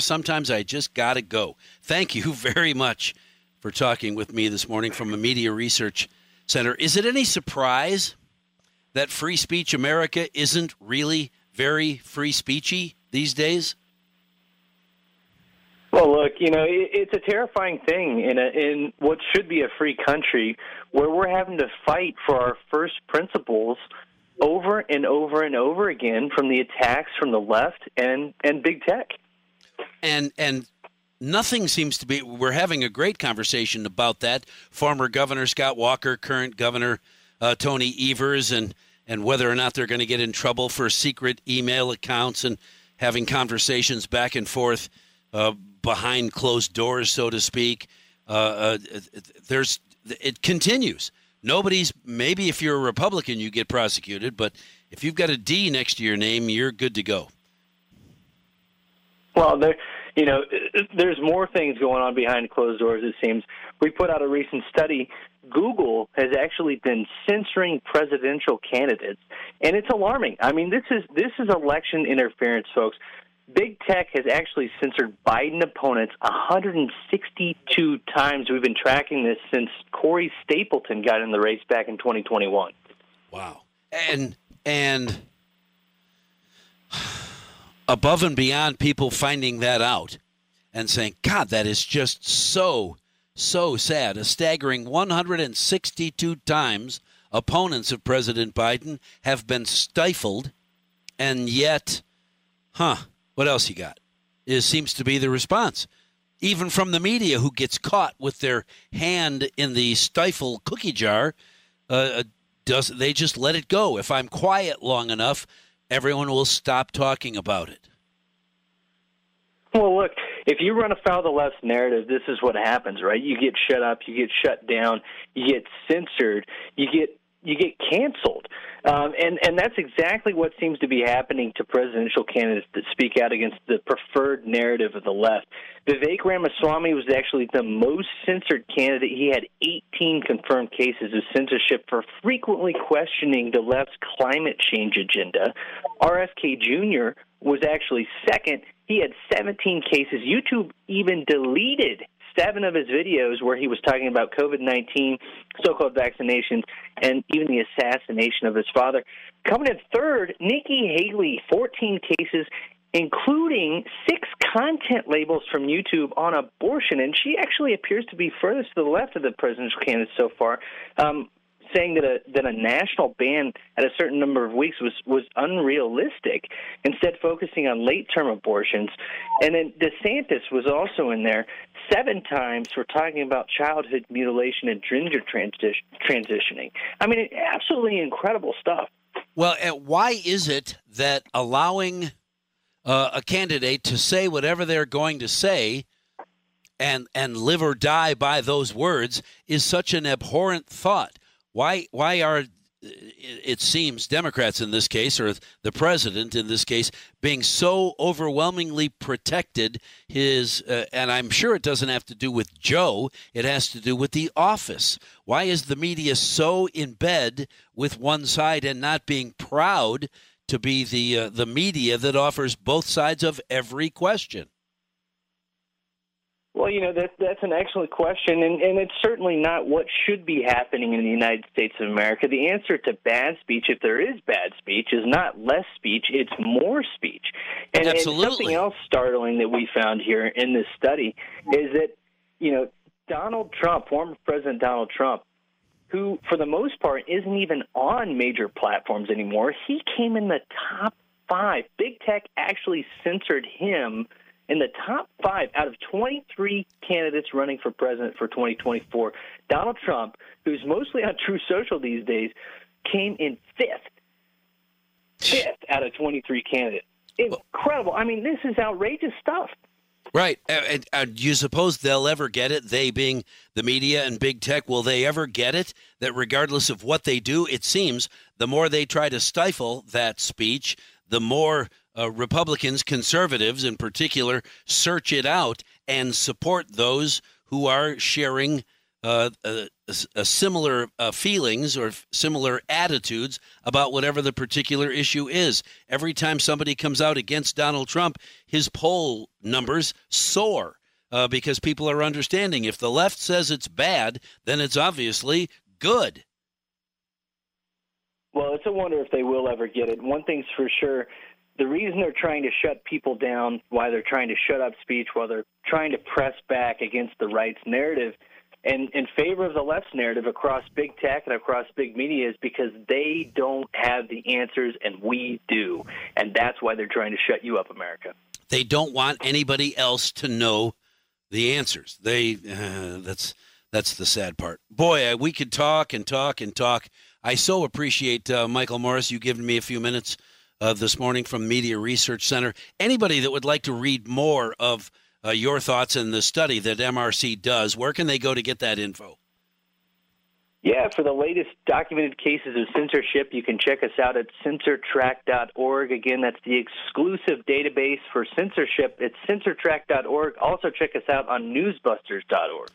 Sometimes I just got to go. Thank you very much for talking with me this morning from a Media Research Center. Is it any surprise that Free Speech America isn't really very free speechy these days? Well, look, you know, it's a terrifying thing in a, in what should be a free country where we're having to fight for our first principles over and over and over again from the attacks from the left and and big tech. And and nothing seems to be we're having a great conversation about that. Former Governor Scott Walker, current Governor uh, Tony Evers and and whether or not they're going to get in trouble for secret email accounts and having conversations back and forth uh, behind closed doors, so to speak. Uh, uh, there's it continues. Nobody's maybe if you're a Republican, you get prosecuted, but if you've got a D next to your name, you're good to go. Well, there, you know, there's more things going on behind closed doors. It seems we put out a recent study. Google has actually been censoring presidential candidates, and it's alarming. I mean, this is this is election interference, folks. Big tech has actually censored Biden opponents 162 times. We've been tracking this since Corey Stapleton got in the race back in 2021. Wow. And and above and beyond people finding that out and saying, God, that is just so, so sad. A staggering 162 times opponents of President Biden have been stifled, and yet, huh, what else you got? It seems to be the response. Even from the media who gets caught with their hand in the stifle cookie jar, uh, uh, does they just let it go? If I'm quiet long enough, everyone will stop talking about it. Well, look, if you run afoul of the left's narrative, this is what happens, right? You get shut up, you get shut down, you get censored, you get you get canceled. Um, and, and that's exactly what seems to be happening to presidential candidates that speak out against the preferred narrative of the left. Vivek Ramaswamy was actually the most censored candidate. He had 18 confirmed cases of censorship for frequently questioning the left's climate change agenda. RFK Jr. was actually second. He had 17 cases. YouTube even deleted seven of his videos where he was talking about COVID 19, so called vaccinations, and even the assassination of his father. Coming in third, Nikki Haley, 14 cases, including six content labels from YouTube on abortion. And she actually appears to be furthest to the left of the presidential candidates so far. Um, saying that a that a national ban at a certain number of weeks was was unrealistic. Instead, focusing on late term abortions, and then DeSantis was also in there seven times for talking about childhood mutilation and gender transition, transitioning. I mean, absolutely incredible stuff. Well, why is it that allowing uh, a candidate to say whatever they're going to say? and and live or die by those words is such an abhorrent thought. Why why are it seems Democrats in this case, or the president in this case, being so overwhelmingly protected his, uh, and I'm sure it doesn't have to do with Joe, it has to do with the office. Why is the media so in bed with one side and not being proud to be the uh, the media that offers both sides of every question? Well, you know that that's an excellent question, and, and it's certainly not what should be happening in the United States of America. The answer to bad speech, if there is bad speech, is not less speech; it's more speech. And, Absolutely. and something else startling that we found here in this study is that you know Donald Trump, former President Donald Trump, who for the most part isn't even on major platforms anymore, he came in the top five. Big tech actually censored him in the top five out of 23 candidates running for president for 2024, Donald Trump, who's mostly on Truth Social these days, came in fifth. Fifth out of 23 candidates. Incredible. I mean, this is outrageous stuff. Right. Uh, and, uh, and, you suppose they'll ever get it? They being the media and big tech, will they ever get it? That regardless of what they do, it seems the more they try to stifle that speech, the more uh, Republicans, conservatives in particular, search it out and support those who are sharing uh, uh, uh, similar uh, feelings or similar attitudes about whatever the particular issue is. Every time somebody comes out against Donald Trump, his poll numbers soar because people are understanding if the left says it's bad, then it's obviously good. Well, it's a wonder if they will ever get it. One thing's for sure the reason they're trying to shut people down, why they're trying to shut up speech, why they're trying to press back against the right's narrative and in favor of the left's narrative across big tech and across big media is because they don't have the answers and we do. And that's why they're trying to shut you up, America. They don't want anybody else to know the answers. They uh, that's that's the sad part. Boy, we could talk and talk and talk. I so appreciate uh, Michael Morris you giving me a few minutes uh, this morning from Media Research Center. Anybody that would like to read more of uh, your thoughts in the study that MRC does, where can they go to get that info? Yeah, for the latest documented cases of censorship, you can check us out at censortrack.org. Again, that's the exclusive database for censorship. It's censortrack.org. Also, check us out on newsbusters.org.